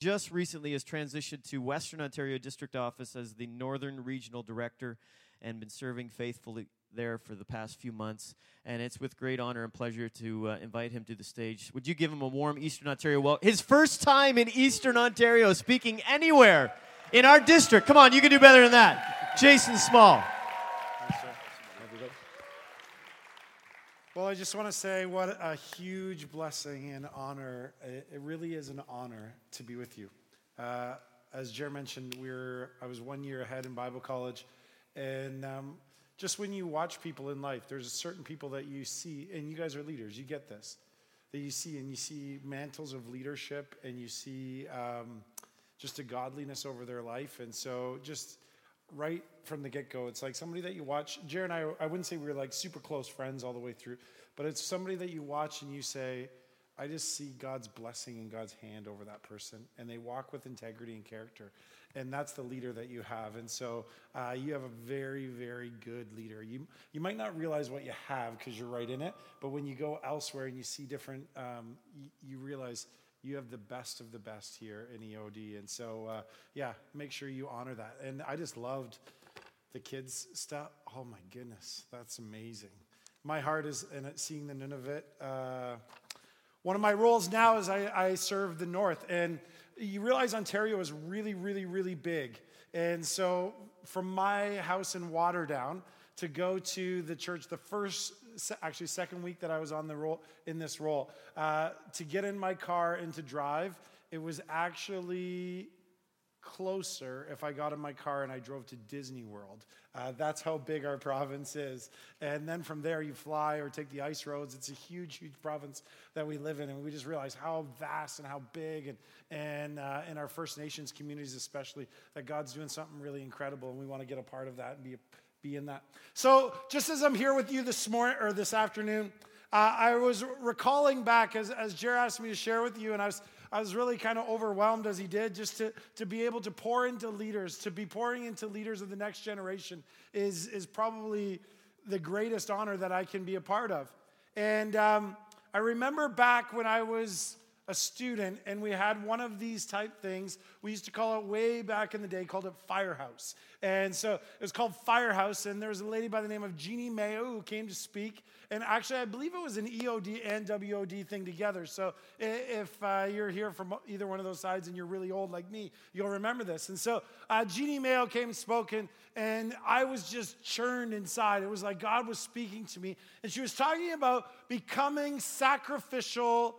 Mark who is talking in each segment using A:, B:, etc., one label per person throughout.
A: just recently has transitioned to Western Ontario District Office as the Northern Regional Director and been serving faithfully there for the past few months. And it's with great honor and pleasure to uh, invite him to the stage. Would you give him a warm Eastern Ontario welcome? His first time in Eastern Ontario speaking anywhere in our district. Come on, you can do better than that. Jason Small.
B: Well, I just want to say what a huge blessing and honor. It, really is an honor to be with you. Uh, as Jer mentioned, we I was one year ahead in Bible college. And um, just when you watch people in life, there's certain people that you see, and you guys are leaders, you get this, that you see, and you see mantles of leadership, and you see um, just a godliness over their life. And so just right from the get go. It's like somebody that you watch. Jared and I, I wouldn't say we were like super close friends all the way through, but it's somebody that you watch and you say, I just see God's blessing and God's hand over that person, and they walk with integrity and character. And that's the leader that you have. And so uh, you have a very, very good leader. You, you might not realize what you have because you're right in it, but when you go elsewhere and you see different, um, you, you realize you have the best of the best here in EOD. And so, uh, yeah, make sure you honor that. And I just loved the kids' stuff. Oh my goodness, that's amazing. My heart is in seeing the Nunavut. Uh, one of my roles now is I, I serve the North. And you realize Ontario is really, really, really big. And so, from my house in Waterdown to go to the church, the first actually second week that I was on the role in this role. Uh, to get in my car and to drive, it was actually closer if I got in my car and I drove to Disney World. Uh, that's how big our province is. And then from there, you fly or take the ice roads. It's a huge, huge province that we live in. And we just realize how vast and how big, and, and uh, in our First Nations communities, especially, that God's doing something really incredible. And we want to get a part of that and be a be in that. So, just as I'm here with you this morning or this afternoon, uh, I was recalling back as, as Jer asked me to share with you, and I was, I was really kind of overwhelmed as he did, just to, to be able to pour into leaders, to be pouring into leaders of the next generation is, is probably the greatest honor that I can be a part of. And um, I remember back when I was a student and we had one of these type things. We used to call it way back in the day, called it Firehouse. And so it was called Firehouse. And there was a lady by the name of Jeannie Mayo who came to speak. And actually, I believe it was an EOD and WOD thing together. So if uh, you're here from either one of those sides and you're really old like me, you'll remember this. And so uh, Jeannie Mayo came and spoke, and, and I was just churned inside. It was like God was speaking to me. And she was talking about becoming sacrificial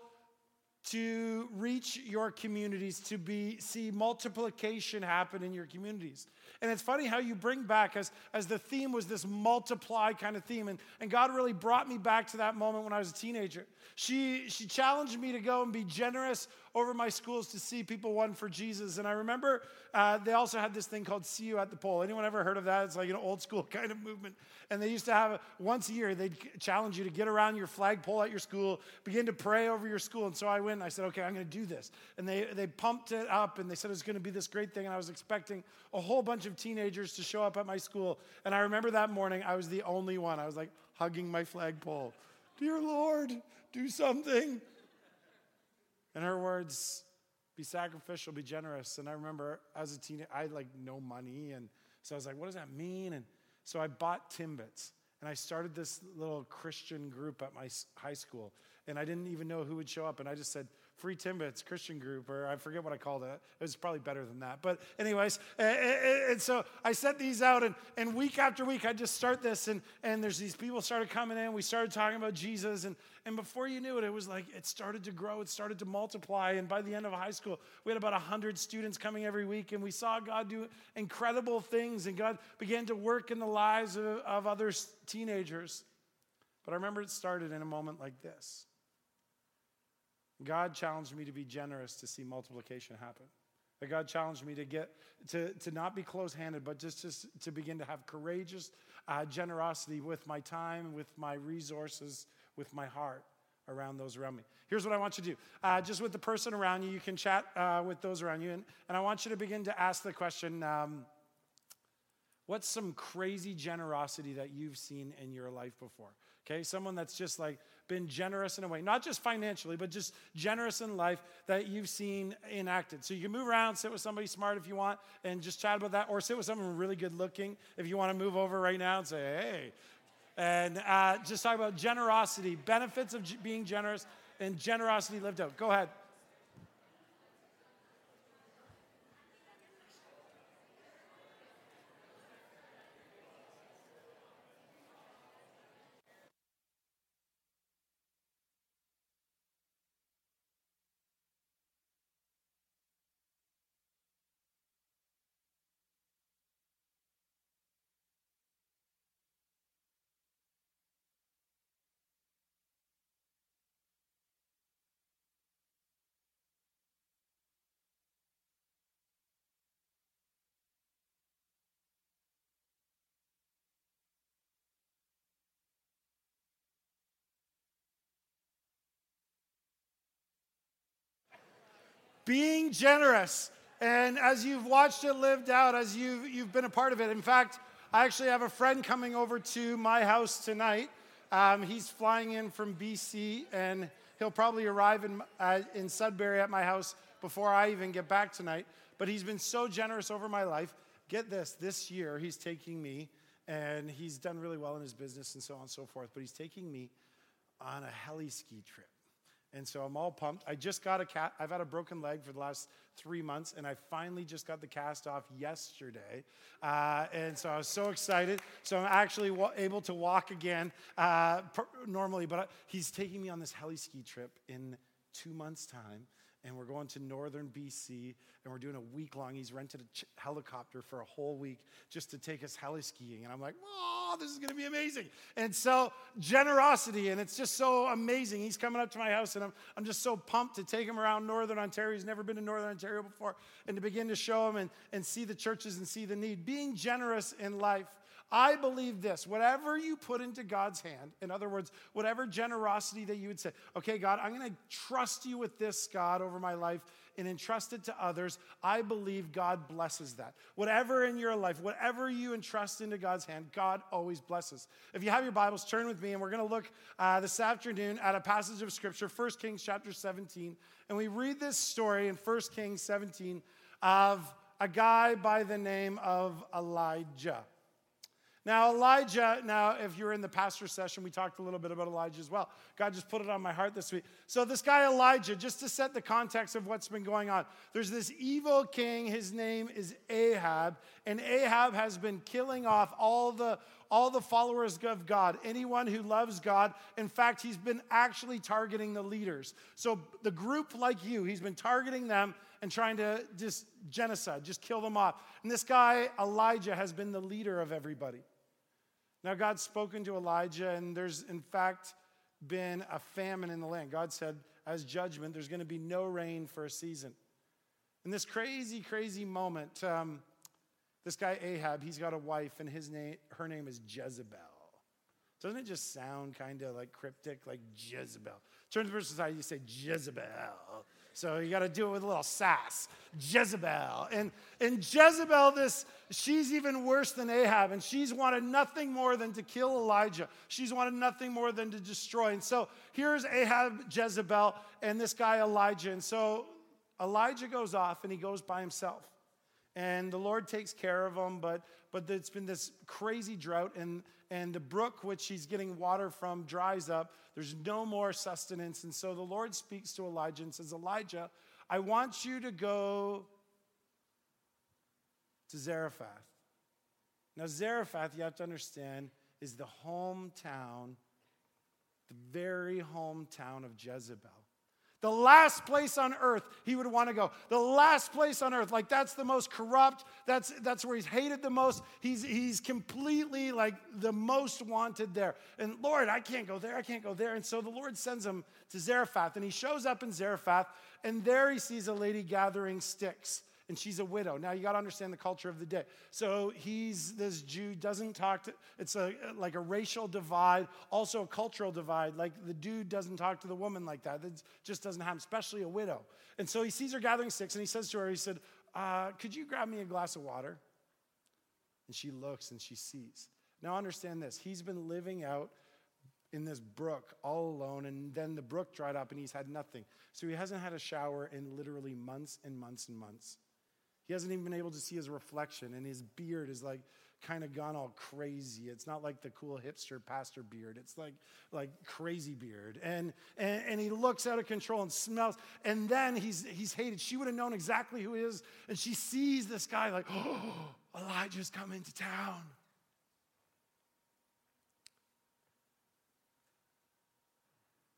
B: to reach your communities, to be see multiplication happen in your communities. And it's funny how you bring back, as, as the theme was this multiply kind of theme. And, and God really brought me back to that moment when I was a teenager. She, she challenged me to go and be generous over my schools to see people won for Jesus. And I remember uh, they also had this thing called See You at the Pole. Anyone ever heard of that? It's like an old school kind of movement. And they used to have once a year, they'd challenge you to get around your flagpole at your school, begin to pray over your school. And so I went and I said, okay, I'm going to do this. And they, they pumped it up and they said it was going to be this great thing. And I was expecting a whole bunch of teenagers to show up at my school. And I remember that morning, I was the only one. I was like hugging my flagpole. Dear Lord, do something. In her words, be sacrificial, be generous. And I remember as a teenager, I had like no money. And so I was like, what does that mean? And so I bought Timbits and I started this little Christian group at my high school. And I didn't even know who would show up. And I just said, Free Timbits Christian group, or I forget what I called it. It was probably better than that. But, anyways, and so I set these out, and, and week after week, I just start this, and, and there's these people started coming in. We started talking about Jesus, and, and before you knew it, it was like it started to grow, it started to multiply. And by the end of high school, we had about 100 students coming every week, and we saw God do incredible things, and God began to work in the lives of, of other teenagers. But I remember it started in a moment like this. God challenged me to be generous to see multiplication happen. That God challenged me to get to, to not be close-handed, but just, just to begin to have courageous uh, generosity with my time, with my resources, with my heart around those around me. Here's what I want you to do. Uh, just with the person around you, you can chat uh, with those around you, and, and I want you to begin to ask the question. Um, What's some crazy generosity that you've seen in your life before? Okay, someone that's just like been generous in a way, not just financially, but just generous in life that you've seen enacted. So you can move around, sit with somebody smart if you want, and just chat about that, or sit with someone really good looking if you want to move over right now and say, hey. And uh, just talk about generosity, benefits of being generous, and generosity lived out. Go ahead. Being generous. And as you've watched it lived out, as you've, you've been a part of it, in fact, I actually have a friend coming over to my house tonight. Um, he's flying in from BC, and he'll probably arrive in, uh, in Sudbury at my house before I even get back tonight. But he's been so generous over my life. Get this this year, he's taking me, and he's done really well in his business and so on and so forth, but he's taking me on a heli ski trip. And so I'm all pumped. I just got a cat. I've had a broken leg for the last three months, and I finally just got the cast off yesterday. Uh, and so I was so excited. So I'm actually wa- able to walk again uh, per- normally, but I, he's taking me on this heli ski trip in two months' time and we're going to northern BC, and we're doing a week long. He's rented a ch- helicopter for a whole week just to take us heli skiing. And I'm like, oh, this is going to be amazing. And so, generosity, and it's just so amazing. He's coming up to my house, and I'm, I'm just so pumped to take him around northern Ontario. He's never been to northern Ontario before, and to begin to show him and, and see the churches and see the need. Being generous in life I believe this whatever you put into God's hand, in other words, whatever generosity that you would say, okay, God, I'm going to trust you with this, God, over my life and entrust it to others, I believe God blesses that. Whatever in your life, whatever you entrust into God's hand, God always blesses. If you have your Bibles, turn with me, and we're going to look uh, this afternoon at a passage of Scripture, 1 Kings chapter 17. And we read this story in 1 Kings 17 of a guy by the name of Elijah. Now, Elijah, now, if you're in the pastor session, we talked a little bit about Elijah as well. God just put it on my heart this week. So, this guy Elijah, just to set the context of what's been going on, there's this evil king. His name is Ahab, and Ahab has been killing off all the all the followers of God, anyone who loves God. In fact, he's been actually targeting the leaders. So, the group like you, he's been targeting them and trying to just genocide, just kill them off. And this guy, Elijah, has been the leader of everybody. Now, God's spoken to Elijah, and there's, in fact, been a famine in the land. God said, as judgment, there's going to be no rain for a season. In this crazy, crazy moment, um, this guy Ahab, he's got a wife, and his name, her name is Jezebel. Doesn't it just sound kind of like cryptic, like Jezebel? Turn to the person's side, you say Jezebel. So you got to do it with a little sass. Jezebel. And, and Jezebel, this, she's even worse than Ahab, and she's wanted nothing more than to kill Elijah. She's wanted nothing more than to destroy. And so here's Ahab, Jezebel, and this guy Elijah. And so Elijah goes off and he goes by himself. And the Lord takes care of him, but, but it's been this crazy drought, and, and the brook which he's getting water from dries up. There's no more sustenance. And so the Lord speaks to Elijah and says, Elijah, I want you to go to Zarephath. Now, Zarephath, you have to understand, is the hometown, the very hometown of Jezebel. The last place on earth he would want to go. The last place on earth. Like that's the most corrupt. That's that's where he's hated the most. He's he's completely like the most wanted there. And Lord, I can't go there. I can't go there. And so the Lord sends him to Zarephath. And he shows up in Zarephath, and there he sees a lady gathering sticks and she's a widow. Now you got to understand the culture of the day. So he's this Jew doesn't talk to. It's a like a racial divide, also a cultural divide. Like the dude doesn't talk to the woman like that. It just doesn't happen, especially a widow. And so he sees her gathering sticks, and he says to her, he said, uh, "Could you grab me a glass of water?" And she looks and she sees. Now understand this. He's been living out in this brook all alone, and then the brook dried up and he's had nothing. So he hasn't had a shower in literally months and months and months. He hasn't even been able to see his reflection, and his beard is like kind of gone all crazy. It's not like the cool hipster pastor beard. It's like like crazy beard. And and, and he looks out of control and smells. And then he's he's hated. She would have known exactly who he is. And she sees this guy like, oh, Elijah's come into town.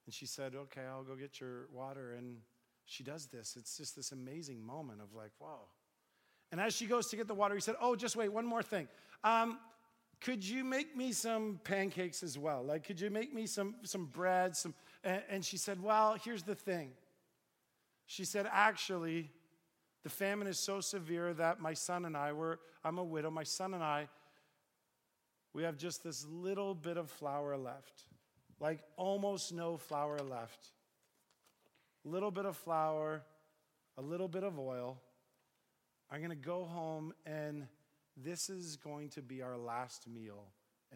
B: And she said, Okay, I'll go get your water. And she does this. It's just this amazing moment of like, wow. And as she goes to get the water, he said, Oh, just wait, one more thing. Um, could you make me some pancakes as well? Like, could you make me some, some bread? Some, and, and she said, Well, here's the thing. She said, Actually, the famine is so severe that my son and I were, I'm a widow, my son and I, we have just this little bit of flour left like almost no flour left. Little bit of flour, a little bit of oil. I'm going to go home, and this is going to be our last meal,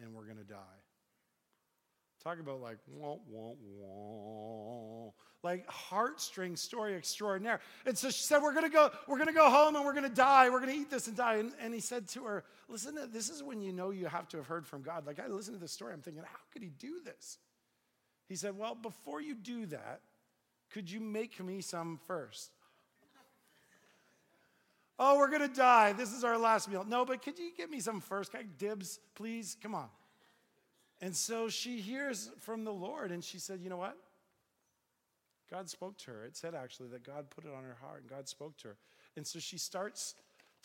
B: and we're going to die. Talk about like, wah, wah, wah. like heartstring story extraordinaire. And so she said, We're gonna go, we're gonna go home and we're gonna die. We're gonna eat this and die. And, and he said to her, Listen, this is when you know you have to have heard from God. Like I listen to this story, I'm thinking, how could he do this? He said, Well, before you do that, could you make me some first? Oh, we're going to die. This is our last meal. No, but could you get me some first? Dibs, please? Come on. And so she hears from the Lord and she said, You know what? God spoke to her. It said actually that God put it on her heart and God spoke to her. And so she starts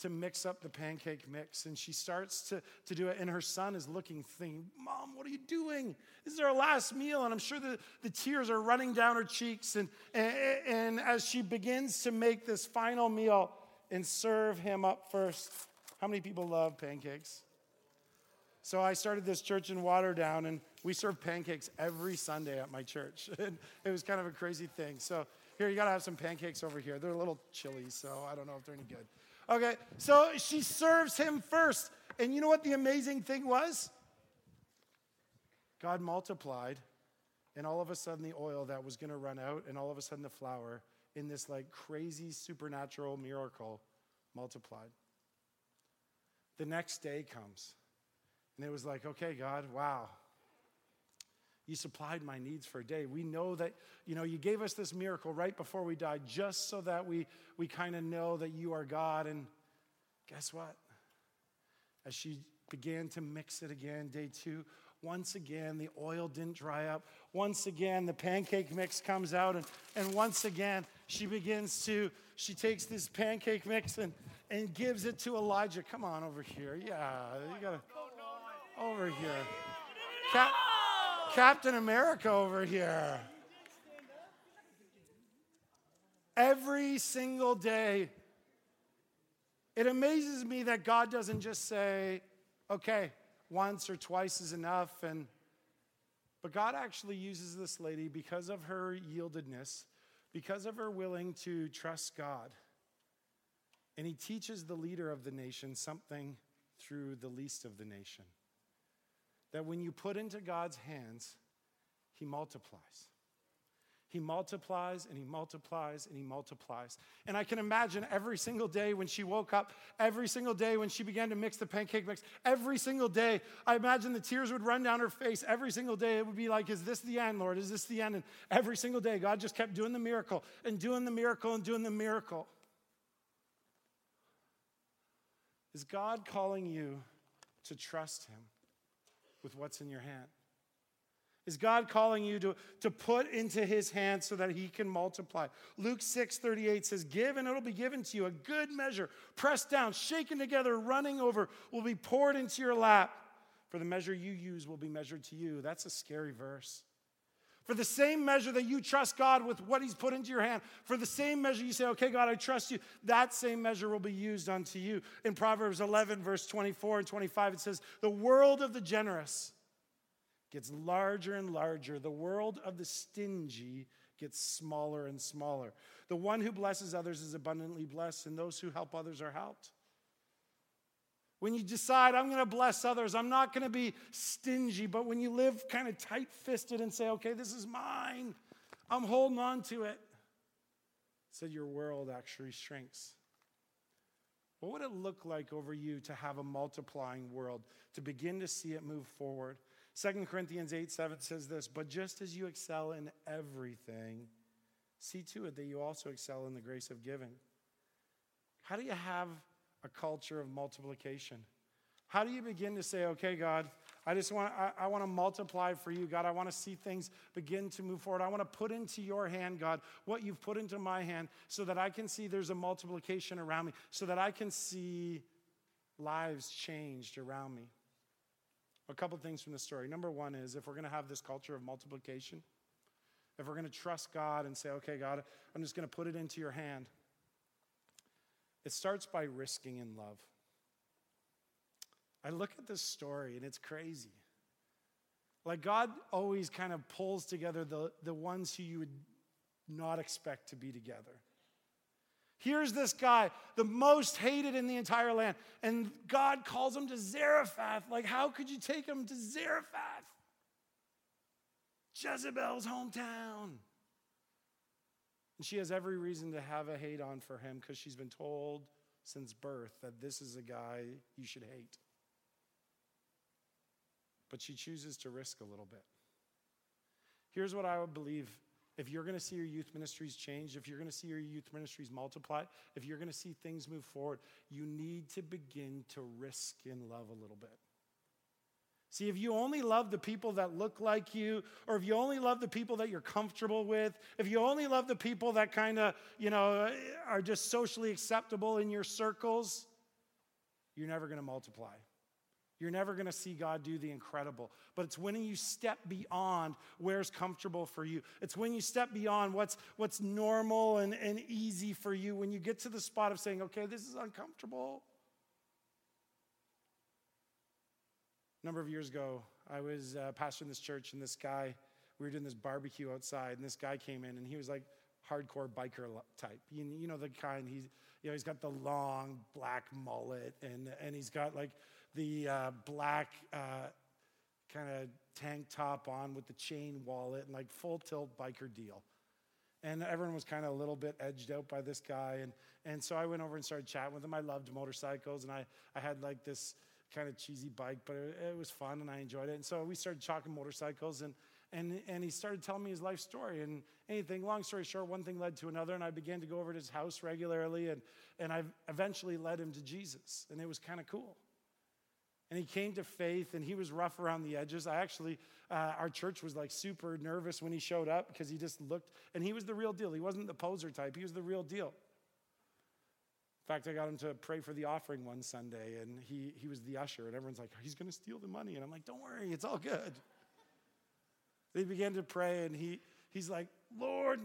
B: to mix up the pancake mix and she starts to, to do it and her son is looking thinking mom what are you doing this is our last meal and i'm sure the, the tears are running down her cheeks and, and, and as she begins to make this final meal and serve him up first. How many people love pancakes? So i started this church in waterdown and we serve pancakes every sunday at my church. And it was kind of a crazy thing. So here you got to have some pancakes over here. They're a little chilly so i don't know if they're any good. Okay, so she serves him first. And you know what the amazing thing was? God multiplied, and all of a sudden the oil that was to run out, and all of a sudden the flour in this like crazy supernatural miracle multiplied. The next day comes, and it was like, okay, God, wow, you supplied my needs for a day. We know that, you know, you gave us this miracle right before we died just so that we, we kind of know that you are God. And guess what? As she began to mix it again, day two, once again, the oil didn't dry up. Once again, the pancake mix comes out. And, and once again, she begins to, she takes this pancake mix and, and gives it to Elijah. Come on over here. Yeah, you got to, over here. Cat, Captain America over here. Every single day. It amazes me that God doesn't just say, okay, once or twice is enough. And, but God actually uses this lady because of her yieldedness, because of her willing to trust God. And he teaches the leader of the nation something through the least of the nation that when you put into God's hands, He multiplies. He multiplies and he multiplies and he multiplies. And I can imagine every single day when she woke up, every single day when she began to mix the pancake mix, every single day, I imagine the tears would run down her face. Every single day, it would be like, Is this the end, Lord? Is this the end? And every single day, God just kept doing the miracle and doing the miracle and doing the miracle. Is God calling you to trust Him? with what's in your hand? Is God calling you to, to put into his hand so that he can multiply? Luke 6 38 says, Give and it'll be given to you. A good measure, pressed down, shaken together, running over, will be poured into your lap. For the measure you use will be measured to you. That's a scary verse. For the same measure that you trust God with what He's put into your hand, for the same measure you say, okay, God, I trust you, that same measure will be used unto you. In Proverbs 11, verse 24 and 25, it says, The world of the generous gets larger and larger, the world of the stingy gets smaller and smaller. The one who blesses others is abundantly blessed, and those who help others are helped. When you decide, I'm going to bless others, I'm not going to be stingy, but when you live kind of tight fisted and say, okay, this is mine, I'm holding on to it, said your world actually shrinks. What would it look like over you to have a multiplying world, to begin to see it move forward? 2 Corinthians 8 7 says this, but just as you excel in everything, see to it that you also excel in the grace of giving. How do you have a culture of multiplication? How do you begin to say, okay, God, I just want, I, I want to multiply for you, God. I want to see things begin to move forward. I want to put into your hand, God, what you've put into my hand so that I can see there's a multiplication around me, so that I can see lives changed around me. A couple things from the story. Number one is if we're going to have this culture of multiplication, if we're going to trust God and say, okay, God, I'm just going to put it into your hand, it starts by risking in love. I look at this story and it's crazy. Like God always kind of pulls together the, the ones who you would not expect to be together. Here's this guy, the most hated in the entire land, and God calls him to Zarephath. Like, how could you take him to Zarephath? Jezebel's hometown. And she has every reason to have a hate on for him because she's been told since birth that this is a guy you should hate. But she chooses to risk a little bit. Here's what I would believe if you're going to see your youth ministries change, if you're going to see your youth ministries multiply, if you're going to see things move forward, you need to begin to risk in love a little bit. See, if you only love the people that look like you, or if you only love the people that you're comfortable with, if you only love the people that kind of, you know, are just socially acceptable in your circles, you're never going to multiply. You're never going to see God do the incredible. But it's when you step beyond where's comfortable for you. It's when you step beyond what's, what's normal and, and easy for you. When you get to the spot of saying, okay, this is uncomfortable. A number of years ago, I was uh, pastoring this church, and this guy, we were doing this barbecue outside, and this guy came in, and he was like hardcore biker type. You, you know the kind. He's you know he's got the long black mullet, and and he's got like the uh, black uh, kind of tank top on with the chain wallet and like full tilt biker deal. And everyone was kind of a little bit edged out by this guy. And, and so I went over and started chatting with him. I loved motorcycles, and I, I had like this kind of cheesy bike, but it, it, was fun and I enjoyed it. And so we started talking motorcycles and, and, and he started telling me his life story and anything. Long story short, one thing led to another, and I began to go over to his house regularly, and, and I eventually led him to Jesus, and it was kind of cool. And he came to faith, and he was rough around the edges. I actually, uh, our church was like super nervous when he showed up because he just looked, and he was the real deal. He wasn't the poser type, he was the real deal. In fact, I got him to pray for the offering one Sunday, and he, he was the usher, and everyone's like, he's going to steal the money. And I'm like, don't worry, it's all good. They began to pray, and he, he's like, Lord,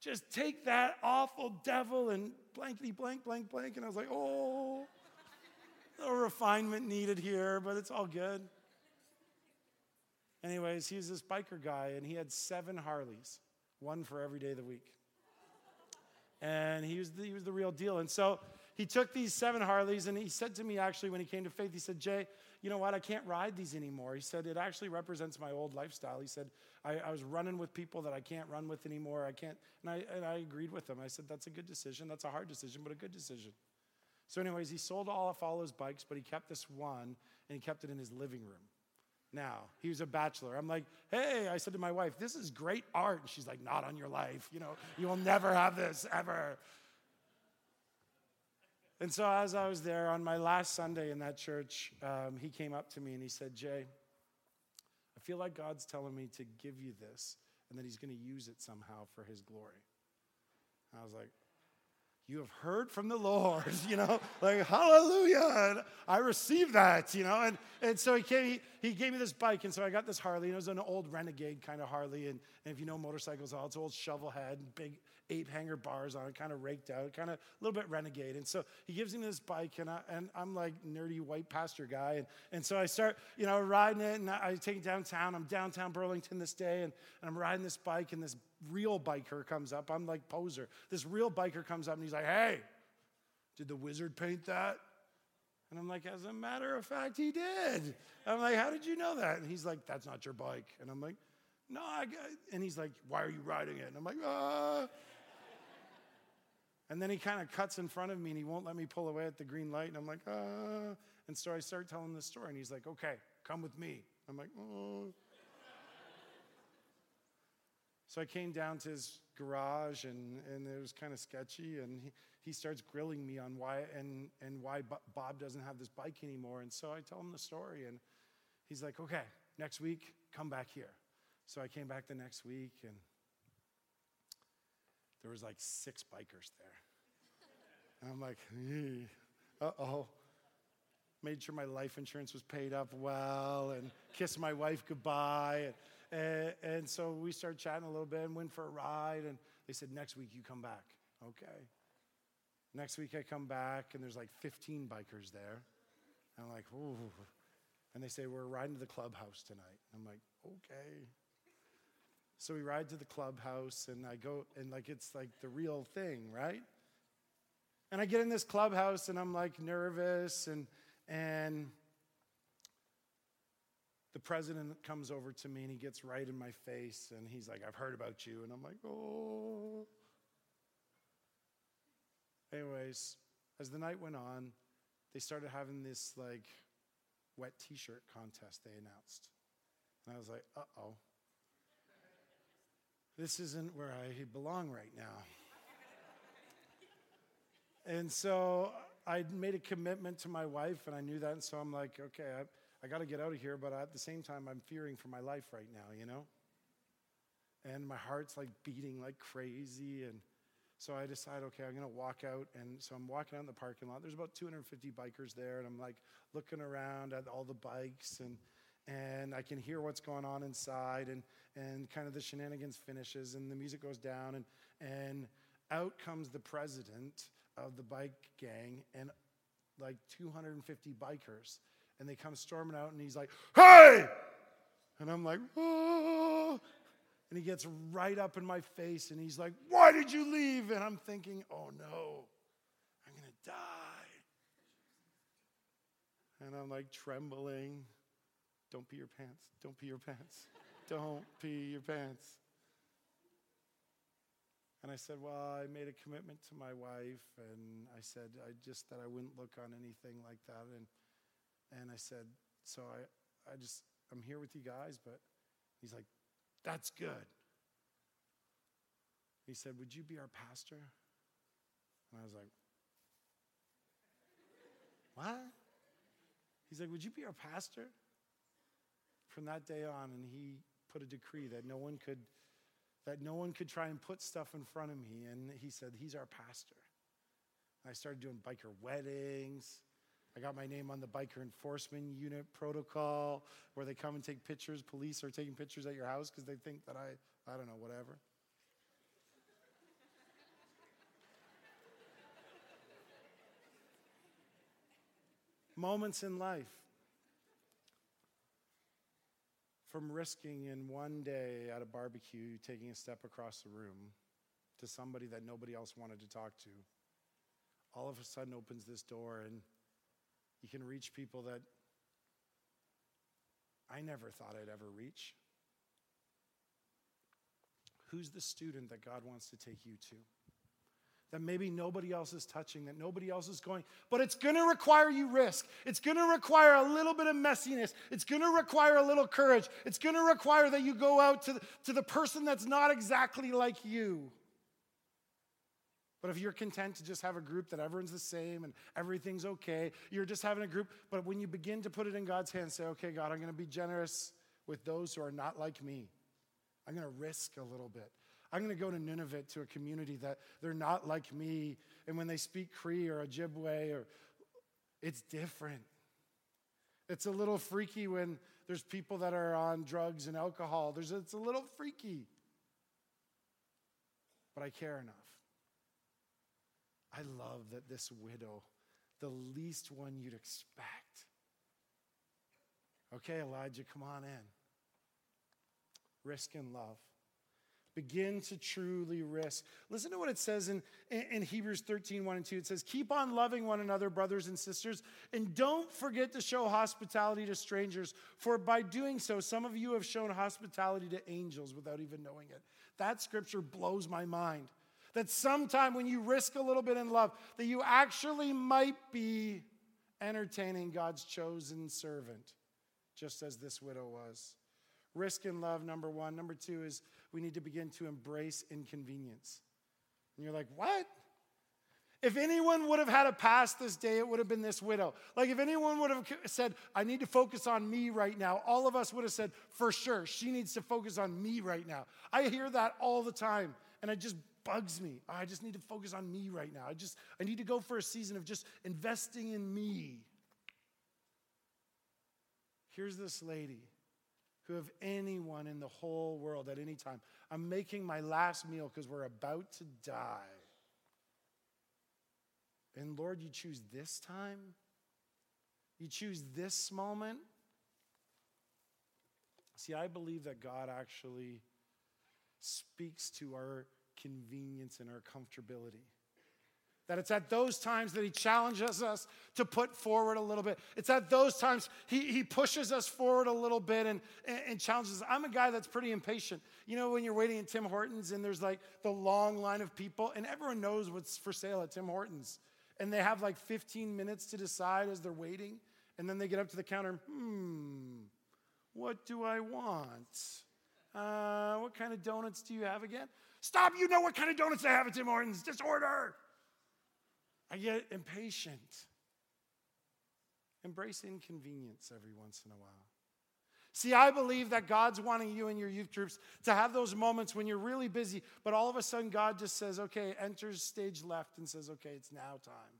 B: just take that awful devil and blankety blank, blank, blank. And I was like, oh, no refinement needed here, but it's all good. Anyways, he was this biker guy, and he had seven Harleys, one for every day of the week and he was the, he was the real deal. And so he took these seven Harleys, and he said to me actually when he came to faith, he said, Jay, you know what? I can't ride these anymore. He said, it actually represents my old lifestyle. He said, I, I was running with people that I can't run with anymore. I can't. And I, and I agreed with him. I said, that's a good decision. That's a hard decision, but a good decision. So, anyways, he sold all of all his bikes, but he kept this one, and he kept it in his living room now. He was a bachelor. I'm like, hey, I said to my wife, this is great art. And she's like, not on your life. You know, you will never have this ever. And so as I was there on my last Sunday in that church, um, he came up to me and he said, Jay, I feel like God's telling me to give you this and that he's going to use it somehow for his glory. I was like, you have heard from the Lord, you know, like hallelujah. And I received that, you know. And, and so he, came, he, he gave me this bike. And so I got this Harley. And it was an old renegade kind of Harley. And, and if you know motorcycles, all it's old shovel head and big ape hanger bars on it, kind of raked out, kind of a little bit renegade. And so he gives me this bike, and, I, and I'm like nerdy white pastor guy. And, and so I start, you know, riding it, and I take it downtown. I'm downtown Burlington this day, and, and I'm riding this bike, and this real biker comes up. I'm like poser. This real biker comes up, and he's like, hey, did the wizard paint that? And I'm like, as a matter of fact, he did. I'm like, how did you know that? And he's like, that's not your bike. And I'm like, no, I got, and he's like, why are you riding it? And I'm like, ah. And then he kind of cuts in front of me and he won't let me pull away at the green light. And I'm like, ah. And so I start telling the story and he's like, okay, come with me. I'm like, oh. So I came down to his garage and, and it was kind of sketchy. And he, he starts grilling me on why and, and why Bob doesn't have this bike anymore. And so I tell him the story and he's like, okay, next week, come back here. So I came back the next week and there was like six bikers there. And I'm like, uh oh. Made sure my life insurance was paid up well and kissed my wife goodbye. And, and, and so we started chatting a little bit and went for a ride. And they said, next week you come back. Okay. Next week I come back and there's like 15 bikers there. And I'm like, ooh. And they say, we're riding to the clubhouse tonight. I'm like, okay. So we ride to the clubhouse and I go, and like it's like the real thing, right? And I get in this clubhouse and I'm like nervous and and the president comes over to me and he gets right in my face and he's like, I've heard about you. And I'm like, oh. Anyways, as the night went on, they started having this like wet t shirt contest they announced. And I was like, uh oh. This isn't where I belong right now. And so I made a commitment to my wife, and I knew that. And so I'm like, okay, I, I got to get out of here. But at the same time, I'm fearing for my life right now, you know? And my heart's like beating like crazy. And so I decide, okay, I'm going to walk out. And so I'm walking out in the parking lot. There's about 250 bikers there. And I'm like looking around at all the bikes. And, and I can hear what's going on inside. And, and kind of the shenanigans finishes. And the music goes down. And, and out comes the president of the bike gang and like 250 bikers. And they come storming out, and he's like, Hey! And I'm like, Oh! And he gets right up in my face, and he's like, Why did you leave? And I'm thinking, Oh no, I'm going to die. And I'm like trembling. Don't pee your pants. Don't pee your pants. Don't pee your pants. And I said, Well, I made a commitment to my wife, and I said, I just that I wouldn't look on anything like that. And, and I said, So I, I just, I'm here with you guys, but he's like, That's good. He said, Would you be our pastor? And I was like, What? He's like, Would you be our pastor? From that day on, and he put a decree that no one could that no one could try and put stuff in front of me. And he said, He's our pastor. I started doing biker weddings. I got my name on the biker enforcement unit protocol where they come and take pictures. Police are taking pictures at your house because they think that I, I don't know, whatever. Moments in life from risking in one day at a barbecue taking a step across the room to somebody that nobody else wanted to talk to, all of a sudden opens this door and you can reach people that I never thought I'd ever reach. Who's the student that God wants to take you to? that maybe nobody else is touching, that nobody else is going. But it's to require you risk. It's to require a little bit of messiness. It's to require a little courage. It's to require that you go out to the, to the person that's not exactly like you. But if you're content to just have a group that everyone's the same and everything's okay, you're just having a group. But when you begin to put it in God's hands, say, okay, God, I'm going to be generous with those who are not like me. I'm going to risk a little bit. I'm going to go to Nunavut to a community that they're not like me. And when they speak Cree or Ojibwe, or it's different. It's a little freaky when there's people that are on drugs and alcohol. There's, it's a little freaky. But I care enough. I love that this widow, the least one you'd expect. Okay, Elijah, come on in. Risk and love. Begin to truly risk. Listen to what it says in, in, Hebrews 13, 1 and 2. It says, Keep on loving one another, brothers and sisters, and don't forget to show hospitality to strangers, for by doing so, some of you have shown hospitality to angels without even knowing it. That scripture blows my mind. That sometime when you risk a little bit in love, that you actually might be entertaining God's chosen servant, just as this widow was. Risk in love, number one. Number two is we need to begin to embrace inconvenience. And you're like, what? If anyone would have had a past this day, it would have been this widow. Like, if anyone would have said, I need to focus on me right now, all of us would have said, for sure, she needs to focus on me right now. I hear that all the time, and it just bugs me. I just need to focus on me right now. I just, I need to go for a season of just investing in me. Here's this lady who of anyone in the whole world at any time. I'm making my last meal because we're about to die. And Lord, you choose this time? You choose this moment? See, I believe that God actually speaks to our convenience and our comfortability. That it's at those times that he challenges us to put forward a little bit. It's at those times he, he pushes us forward a little bit and, and, and challenges us. I'm a guy that's pretty impatient. You know, when you're waiting at Tim Hortons and there's like the long line of people, and everyone knows what's for sale at Tim Hortons. And they have like 15 minutes to decide as they're waiting. And then they get up to the counter, hmm, what do I want? Uh, what kind of donuts do you have again? Stop, you know what kind of donuts they have at Tim Hortons. Just order. I get impatient. Embrace inconvenience every once in a while. See, I believe that God's wanting you and your youth groups to have those moments when you're really busy, but all of a sudden God just says, okay, enters stage left and says, okay, it's now time.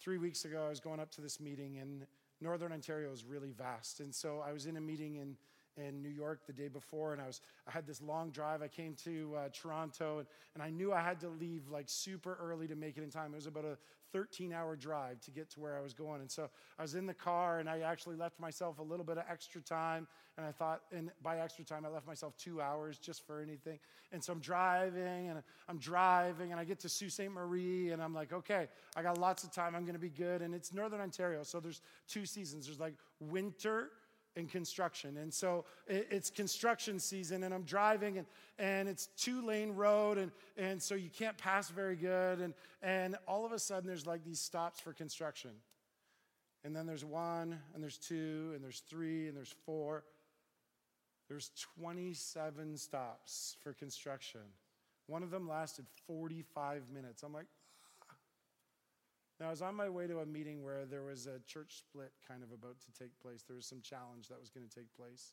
B: Three weeks ago, I was going up to this meeting, and Northern Ontario is really vast. And so I was in a meeting in in New York the day before, and I was I had this long drive. I came to uh, Toronto, and, and I knew I had to leave like super early to make it in time. It was about a 13 hour drive to get to where I was going. And so I was in the car, and I actually left myself a little bit of extra time. And I thought, and by extra time, I left myself two hours just for anything. And so I'm driving, and I'm driving, and I get to Sault Ste. Marie, and I'm like, okay, I got lots of time. I'm going to be good. And it's Northern Ontario, so there's two seasons. There's like winter in construction. And so it's construction season, and I'm driving, and, and it's two lane road, and, and so you can't pass very good. And, and all of a sudden, there's like these stops for construction. And then there's one, and there's two, and there's three, and there's four. There's 27 stops for construction. One of them lasted 45 minutes. I'm like, now, I was on my way to a meeting where there was a church split kind of about to take place. There was some challenge that was going to take place.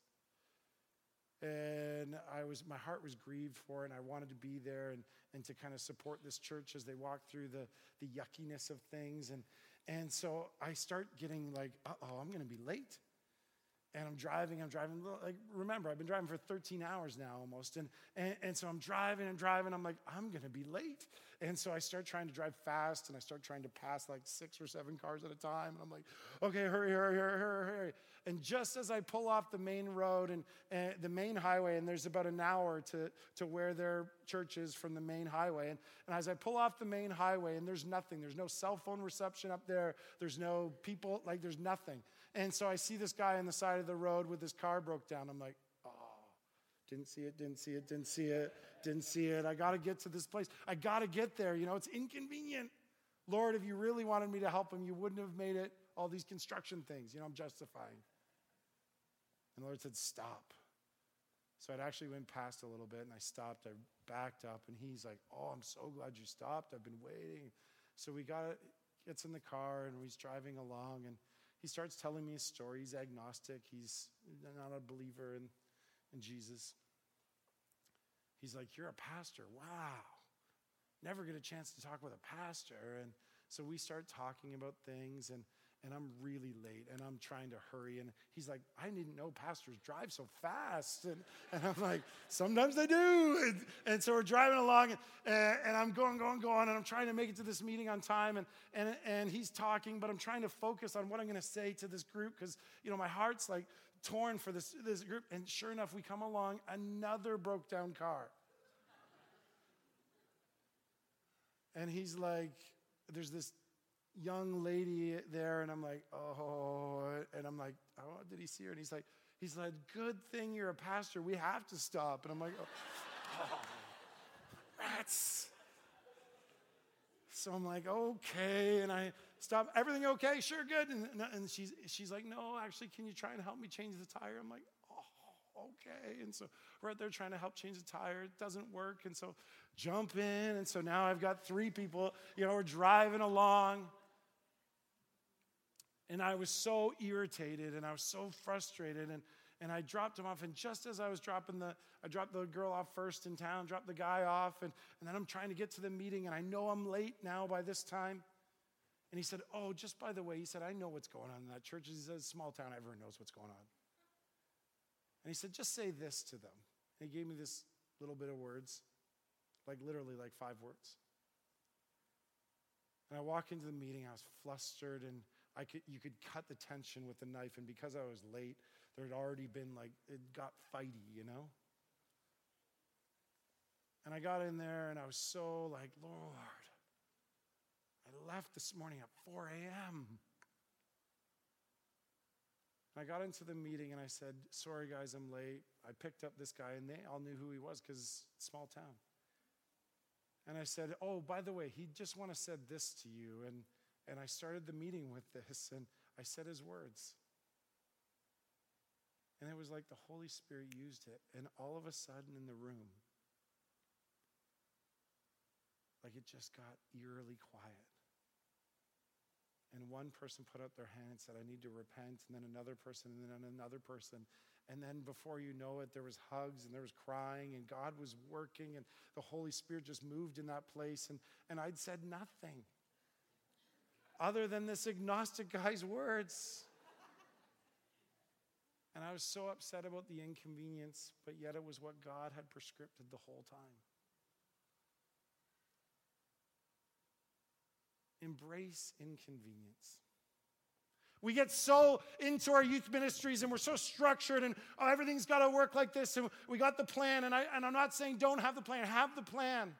B: And I was, my heart was grieved for it, and I wanted to be there and, and to kind of support this church as they walk through the, the yuckiness of things. And, and so I start getting like, uh oh, I'm going to be late and I'm driving, I'm driving. Like, remember, I've been driving for 13 hours now almost. And, and, and so I'm driving and driving. I'm like, I'm going to be late. And so I start trying to drive fast and I start trying to pass like six or seven cars at a time. And I'm like, okay, hurry, hurry, hurry, hurry, hurry. And just as I pull off the main road and, and the main highway, and there's about an hour to, to where their church is from the main highway. And, and as I pull off the main highway, and there's nothing, there's no cell phone reception up there, there's no people, like there's nothing. And so I see this guy on the side of the road with his car broke down. I'm like, oh, didn't see it, didn't see it, didn't see it, didn't see it. I got to get to this place. I got to get there. You know, it's inconvenient. Lord, if you really wanted me to help him, you wouldn't have made it all these construction things. You know, I'm justifying. And the Lord said, stop. So I'd actually went past a little bit and I stopped. I backed up and he's like, oh, I'm so glad you stopped. I've been waiting. So we got, gets in the car and he's driving along and he starts telling me his story. He's agnostic, he's not a believer in, in Jesus. He's like, You're a pastor. Wow. Never get a chance to talk with a pastor. And so we start talking about things, and and I'm really late and I'm trying to hurry. And he's like, I didn't know pastors drive so fast. And, and I'm like, sometimes they do. And, and so we're driving along and, and, I'm going, going, going, and I'm trying to make it to this meeting on time. And, and, and he's talking, but I'm trying to focus on what I'm going to say to this group because, you know, my heart's like torn for this, this group. And sure enough, we come along, another broke down car. and he's like, there's this young lady there, and I'm like, oh, and I'm like, oh, did he see her? And he's like, he's like, good thing you're a pastor. We have to stop. And I'm like, oh, rats. So I'm like, okay. And I stop. Everything okay? Sure, good. And, and she's, she's like, no, actually, can you try and help me change the tire? I'm like, oh, okay. And so we're out there trying to help change the tire. It doesn't work. And so jump in. And so now I've got three people, you know, we're driving along. And I was so irritated and I was so frustrated. And, and I dropped him off. And just as I was dropping the, I dropped the girl off first in town, dropped the guy off, and, and then I'm trying to get to the meeting, and I know I'm late now by this time. And he said, Oh, just by the way, he said, I know what's going on in that church. He says, small town, everyone knows what's going on. And he said, Just say this to them. And he gave me this little bit of words, like literally like five words. And I walk into the meeting, I was flustered, and I could, you could cut the tension with a knife. And because I was late, there had already been like, it got fighty, you know? And I got in there and I was so like, Lord, I left this morning at 4 a.m. And I got into the meeting and I said, Sorry, guys, I'm late. I picked up this guy and they all knew who he was because small town. And I said, Oh, by the way, he just want to said this to you. And, and I started the meeting with this and I said his words. And it was like the Holy Spirit used it. And all of a sudden in the room, like it just got eerily quiet. And one person put up their hand and said, I need to repent. And then another person, and then another person. And then before you know it, there was hugs and there was crying, and God was working, and the Holy Spirit just moved in that place. And, and I'd said nothing other than this agnostic guy's words. And I was so upset about the inconvenience, but yet it was what God had prescripted the whole time. Embrace inconvenience. We get so into our youth ministries and we're so structured and oh, everything's got to work like this and we got the plan. And, I, and I'm not saying don't have the plan, have the plan.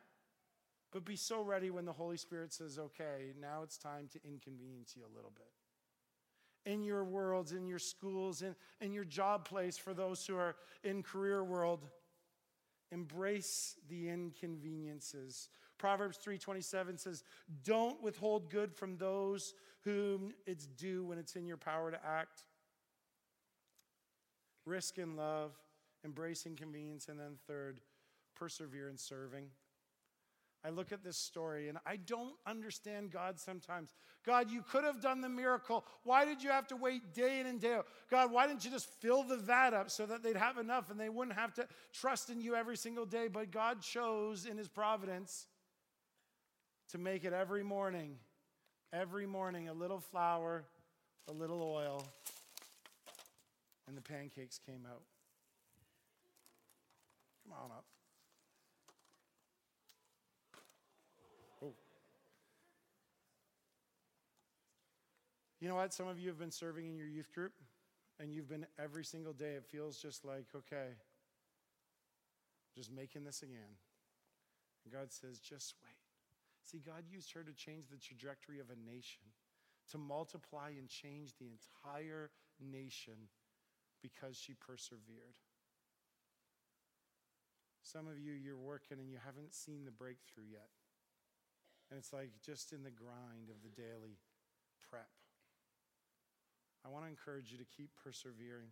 B: But be so ready when the Holy Spirit says, okay, now it's time to inconvenience you a little bit in your worlds, in your schools, in, in your job place for those who are in career world. Embrace the inconveniences. Proverbs 3:27 says, "Don't withhold good from those whom it's due when it's in your power to act." Risk in love, embrace inconvenience, and then third, persevere in serving. I look at this story and I don't understand God sometimes. God, you could have done the miracle. Why did you have to wait day in and day out? God, why didn't you just fill the vat up so that they'd have enough and they wouldn't have to trust in you every single day? But God chose in His providence to make it every morning, every morning, a little flour, a little oil, and the pancakes came out. Come on up. You know what? Some of you have been serving in your youth group, and you've been every single day. It feels just like, okay, just making this again. And God says, just wait. See, God used her to change the trajectory of a nation, to multiply and change the entire nation because she persevered. Some of you, you're working and you haven't seen the breakthrough yet. And it's like just in the grind of the daily prep. I want to encourage you to keep persevering.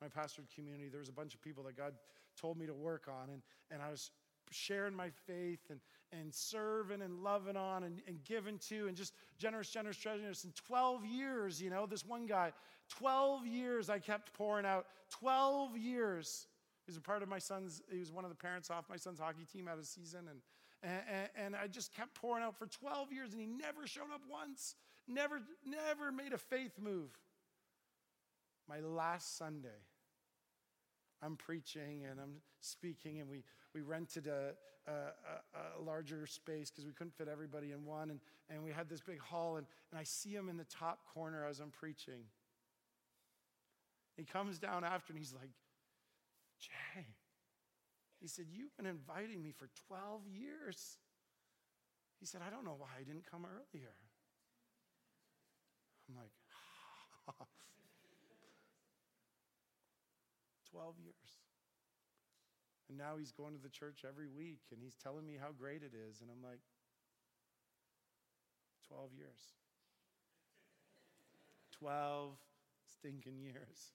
B: My pastored community, there was a bunch of people that God told me to work on, and, and I was sharing my faith and, and serving and loving on and, and giving to and just generous, generous, generous. In 12 years, you know, this one guy, 12 years I kept pouring out. 12 years. He was a part of my son's, he was one of the parents off my son's hockey team out of season. And, and, and I just kept pouring out for 12 years, and he never showed up once, never, never made a faith move my last Sunday, I'm preaching and I'm speaking, and we, we rented a, a, a larger space because we couldn't fit everybody in one. And, and we had this big hall, and, and I see him in the top corner as I'm preaching. He comes down after and he's like, Jay, he said, You've been inviting me for 12 years. He said, I don't know why I didn't come earlier. I'm like, 12 years. And now he's going to the church every week and he's telling me how great it is. And I'm like, 12 years. 12 stinking years.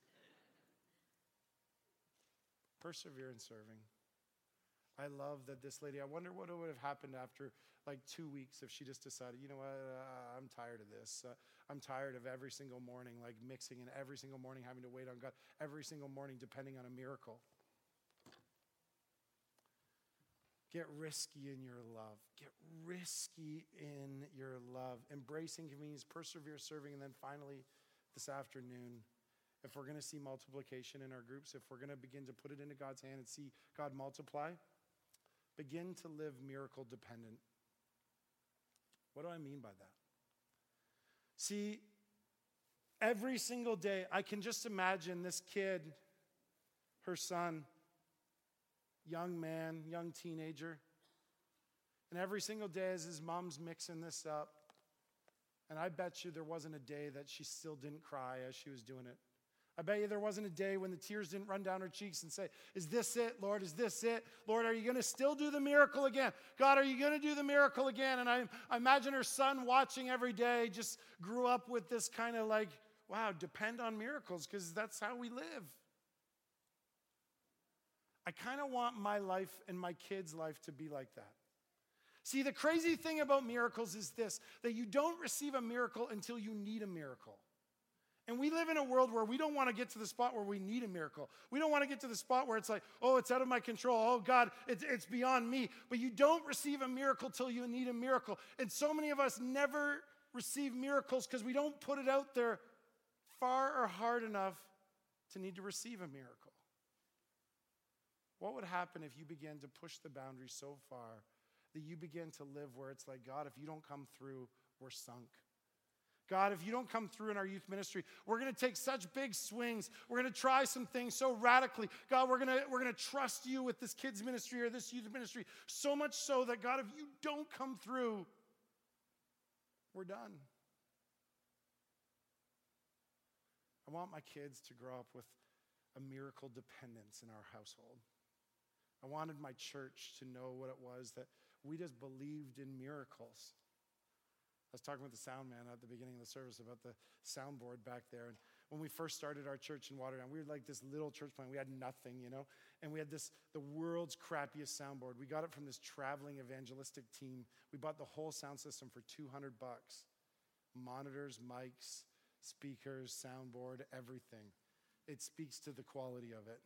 B: Persevere in serving. I love that this lady, I wonder what would have happened after like two weeks if she just decided, you know what, uh, I'm tired of this. Uh, I'm tired of every single morning, like mixing and every single morning having to wait on God, every single morning depending on a miracle. Get risky in your love. Get risky in your love. Embracing convenience, persevere serving, and then finally, this afternoon, if we're going to see multiplication in our groups, if we're going to begin to put it into God's hand and see God multiply, begin to live miracle dependent. What do I mean by that? See, every single day, I can just imagine this kid, her son, young man, young teenager, and every single day as his mom's mixing this up, and I bet you there wasn't a day that she still didn't cry as she was doing it. I bet you there wasn't a day when the tears didn't run down her cheeks and say, Is this it, Lord? Is this it? Lord, are you going to still do the miracle again? God, are you going to do the miracle again? And I, I imagine her son watching every day just grew up with this kind of like, wow, depend on miracles because that's how we live. I kind of want my life and my kids' life to be like that. See, the crazy thing about miracles is this that you don't receive a miracle until you need a miracle. And we live in a world where we don't want to get to the spot where we need a miracle. We don't want to get to the spot where it's like, oh, it's out of my control. Oh, God, it's, it's beyond me. But you don't receive a miracle till you need a miracle. And so many of us never receive miracles because we don't put it out there far or hard enough to need to receive a miracle. What would happen if you began to push the boundary so far that you begin to live where it's like, God, if you don't come through, we're sunk? God, if you don't come through in our youth ministry, we're going to take such big swings. We're going to try some things so radically. God, we're going to we're going to trust you with this kids ministry or this youth ministry so much so that God, if you don't come through, we're done. I want my kids to grow up with a miracle dependence in our household. I wanted my church to know what it was that we just believed in miracles. I was talking with the sound man at the beginning of the service about the soundboard back there. And when we first started our church in Waterdown, we were like this little church plant. We had nothing, you know? And we had this, the world's crappiest soundboard. We got it from this traveling evangelistic team. We bought the whole sound system for 200 bucks monitors, mics, speakers, soundboard, everything. It speaks to the quality of it.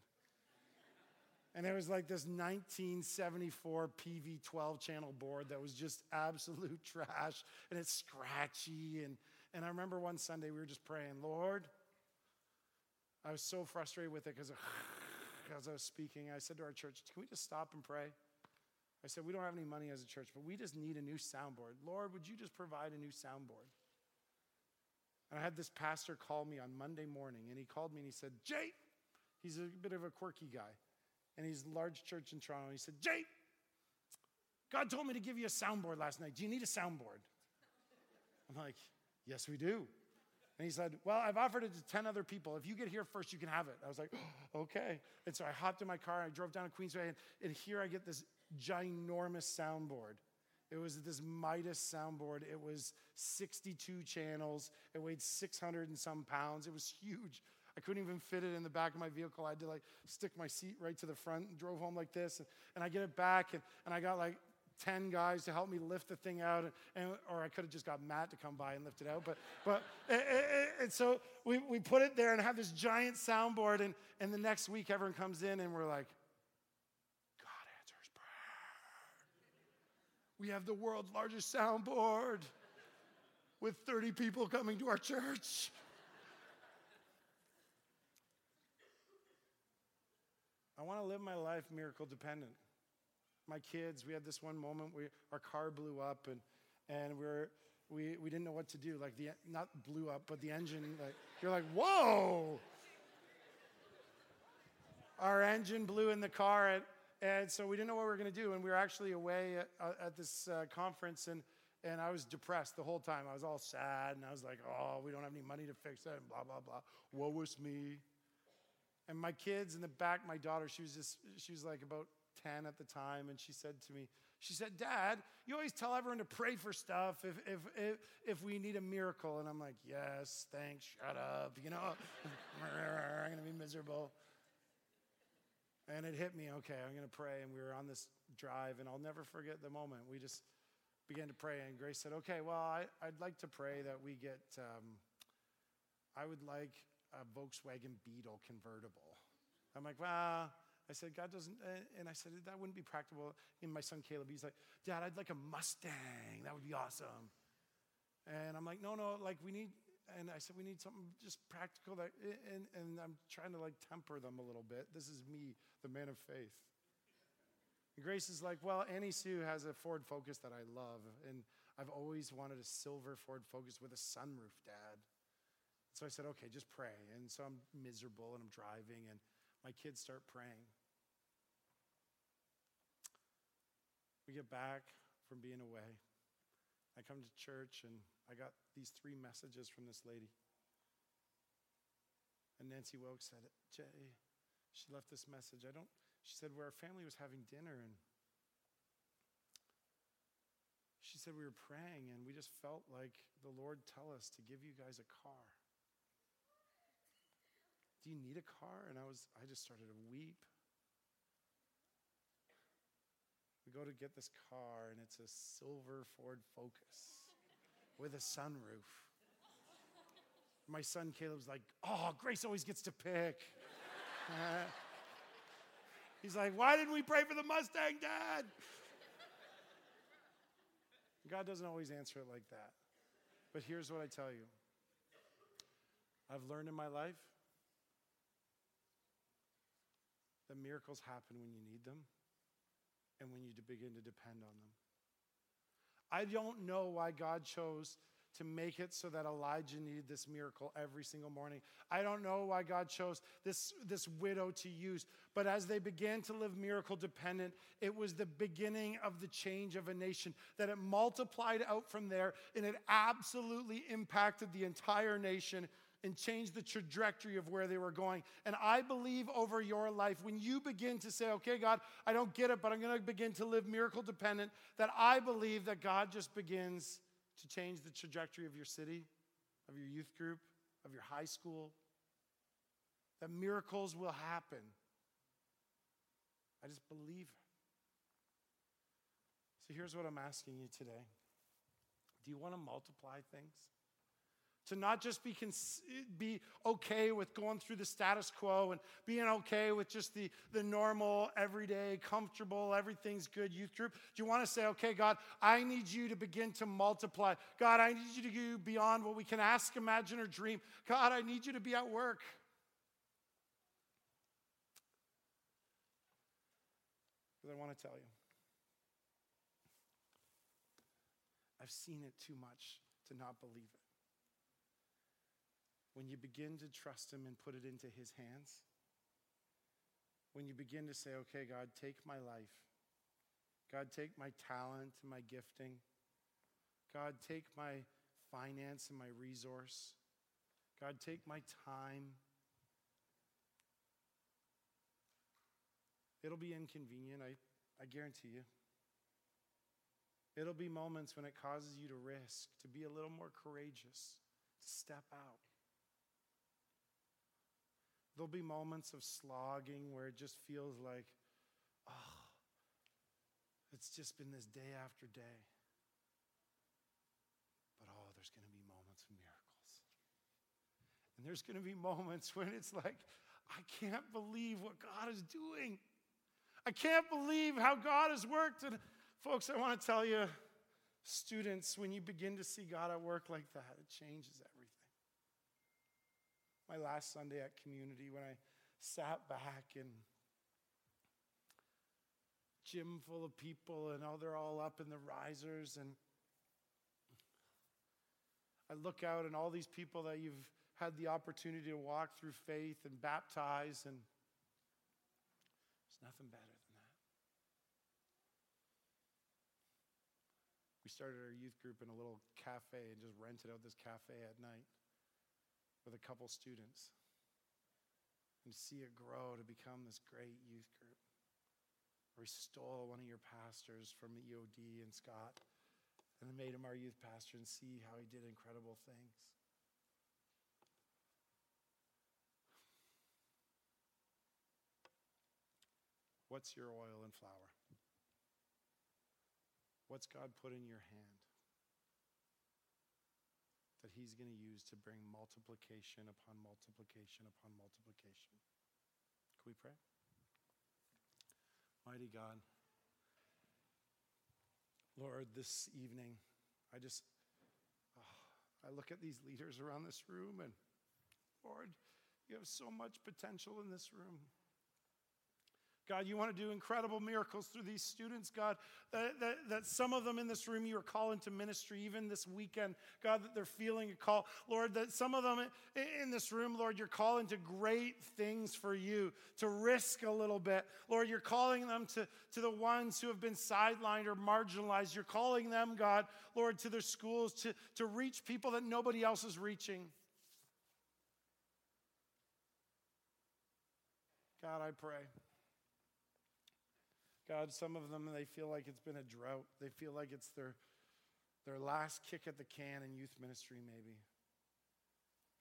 B: And there was like this 1974 Peavey 12 channel board that was just absolute trash and it's scratchy. And, and I remember one Sunday we were just praying, Lord, I was so frustrated with it because as I was speaking, I said to our church, Can we just stop and pray? I said, We don't have any money as a church, but we just need a new soundboard. Lord, would you just provide a new soundboard? And I had this pastor call me on Monday morning, and he called me and he said, Jay, he's a bit of a quirky guy and he's a large church in Toronto. He said, Jay, God told me to give you a soundboard last night. Do you need a soundboard? I'm like, yes, we do. And he said, Well, I've offered it to 10 other people. If you get here first, you can have it. I was like, oh, Okay. And so I hopped in my car and I drove down to Queensway, and, and here I get this ginormous soundboard. It was this Midas soundboard. It was 62 channels. It weighed 600 and some pounds. It was huge. I couldn't even fit it in the back of my vehicle. I had to like stick my seat right to the front and drove home like this. And, and I get it back and, and I got like 10 guys to help me lift the thing out. And, and or I could have just got Matt to come by and lift it out. But, but and, so we, we put it there and have this giant soundboard. And, and the next week, everyone comes in and we're like, God answers prayer. We have the world's largest soundboard with 30 people coming to our church. I want to live my life miracle dependent. My kids, we had this one moment where our car blew up and, and we're, we, we didn't know what to do. Like, the, not blew up, but the engine, like, you're like, whoa! our engine blew in the car, and, and so we didn't know what we were going to do. And we were actually away at, uh, at this uh, conference, and, and I was depressed the whole time. I was all sad, and I was like, oh, we don't have any money to fix it, and blah, blah, blah. Woe was me. And my kids in the back, my daughter, she was just, she was like about 10 at the time, and she said to me, she said, Dad, you always tell everyone to pray for stuff if, if, if, if we need a miracle. And I'm like, yes, thanks, shut up. You know, I'm to be miserable. And it hit me, okay, I'm to pray. And we were on this drive, and I'll never forget the moment. We just began to pray, and Grace said, okay, well, I, would like to pray that we get, um, I would like a Volkswagen Beetle convertible. I'm like, well, I said, God doesn't, uh, and I said, that wouldn't be practical. And my son Caleb, he's like, Dad, I'd like a Mustang. That would be awesome. And I'm like, no, no, like we need, and I said, we need something just practical that, and, and I'm trying to like temper them a little bit. This is me, the man of faith. And Grace is like, well, Annie Sue has a Ford Focus that I love, and I've always wanted a silver Ford Focus with a sunroof, Dad. So I said, okay, just pray. And so I'm miserable and I'm driving, and my kids start praying. We get back from being away. I come to church and I got these three messages from this lady. And Nancy Wilkes said, Jay, she left this message. I don't, she said, where our family was having dinner and she said, we were praying and we just felt like the Lord tell us to give you guys a car. Do you need a car? And I was, I just started to weep. We go to get this car, and it's a silver Ford Focus with a sunroof. My son Caleb's like, Oh, Grace always gets to pick. he's like, Why didn't we pray for the Mustang, Dad? God doesn't always answer it like that. But here's what I tell you I've learned in my life that miracles happen when you need them and when you begin to depend on them. I don't know why God chose to make it so that Elijah needed this miracle every single morning. I don't know why God chose this, this widow to use, but as they began to live miracle dependent, it was the beginning of the change of a nation, that it multiplied out from there and it absolutely impacted the entire nation and change the trajectory of where they were going. And I believe over your life, when you begin to say, okay, God, I don't get it, but I'm going to begin to live miracle dependent, that I believe that God just begins to change the trajectory of your city, of your youth group, of your high school, that miracles will happen. I just believe. So here's what I'm asking you today Do you want to multiply things? To not just be, cons- be okay with going through the status quo and being okay with just the, the normal, everyday, comfortable, everything's good youth group. Do you want to say, okay, God, I need you to begin to multiply. God, I need you to go beyond what we can ask, imagine, or dream. God, I need you to be at work. Because I want to tell you, I've seen it too much to not believe it when you begin to trust Him and put it into His hands, when you begin to say, okay, God, take my life, God, take my talent and my gifting, God, take my finance and my resource, God, take my time. It'll be inconvenient, I, I guarantee you. It'll be moments when it causes you to risk, to be a little more courageous, to step out. There'll be moments of slogging where it just feels like, oh, it's just been this day after day. But oh, there's going to be moments of miracles. And there's going to be moments when it's like, I can't believe what God is doing. I can't believe how God has worked. And folks, I want to tell you, students, when you begin to see God at work like that, it changes everything my last Sunday at community when I sat back and gym full of people and oh they're all up in the risers and I look out and all these people that you've had the opportunity to walk through faith and baptize and There's nothing better than that. We started our youth group in a little cafe and just rented out this cafe at night with a couple students and see it grow to become this great youth group. We stole one of your pastors from the EOD and Scott and made him our youth pastor and see how he did incredible things. What's your oil and flour? What's God put in your hand that He's going to use to bring multiplication upon multiplication upon multiplication? Can we pray? Mighty God, Lord, this evening, I just, oh, I look at these leaders around this room, and Lord, you have so much potential in this room. God, you want to do incredible miracles through these students, God. That, that, that, some of them in this room you are calling to ministry, even this weekend, God, that they're feeling a call. Lord, that some of them in this room, Lord, you're calling to great things for you, to risk a little bit. Lord, you're calling them to, to the ones who have been sidelined or marginalized. You're calling them, God, Lord, to their schools to, to reach people that nobody else is reaching. God, I pray. God, some of them, they feel like it's been a drought. They feel like it's their, their last kick at the can in youth ministry, maybe.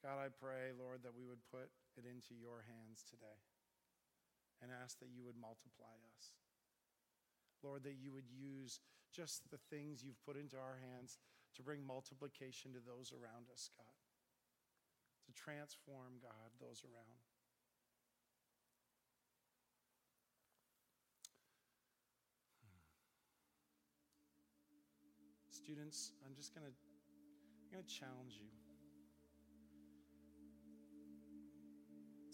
B: God, I pray, Lord, that we would put it into your hands today and ask that you would multiply us. Lord, that you would use just the things you've put into our hands to bring multiplication to those around us, God. To transform, God, those around. Students, I'm just going to I'm going to challenge you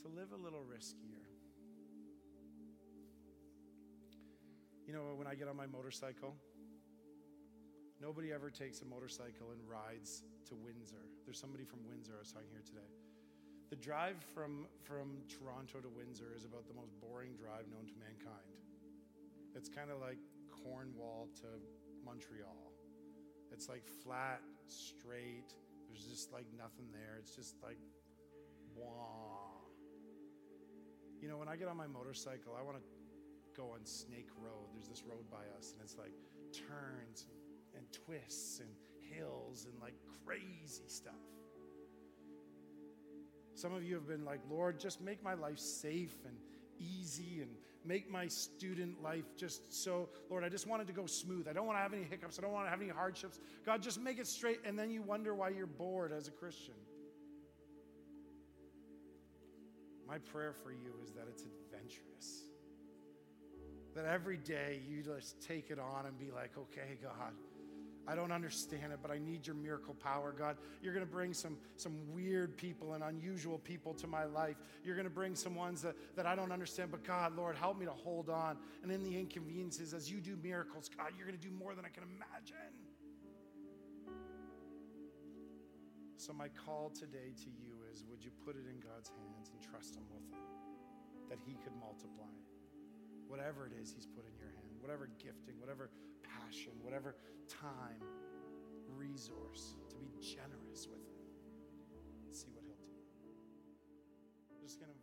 B: to live a little riskier. You know, when I get on my motorcycle, nobody ever takes a motorcycle and rides to Windsor. There's somebody from Windsor I was talking here today. The drive from, from Toronto to Windsor is about the most boring drive known to mankind. It's kind of like Cornwall to Montreal. It's like flat, straight. There's just like nothing there. It's just like, wah. You know, when I get on my motorcycle, I want to go on Snake Road. There's this road by us, and it's like turns and twists and hills and like crazy stuff. Some of you have been like, Lord, just make my life safe and easy and make my student life just so, Lord, I just want it to go smooth. I don't want to have any hiccups. I don't want to have any hardships. God, just make it straight. And then you wonder why you're bored as a Christian. My prayer for you is that it's adventurous. That every day you just take it on and be like, okay, God, I don't understand it, but I need your miracle power, God. You're going to bring some, some weird people and unusual people to my life. You're going to bring some ones that, that I don't understand, but God, Lord, help me to hold on. And in the inconveniences, as you do miracles, God, you're going to do more than I can imagine. So, my call today to you is would you put it in God's hands and trust Him with it, that He could multiply it? whatever it is He's put in your hand, whatever gifting, whatever passion, whatever time, resource, to be generous with Him. See what He'll do. Just going to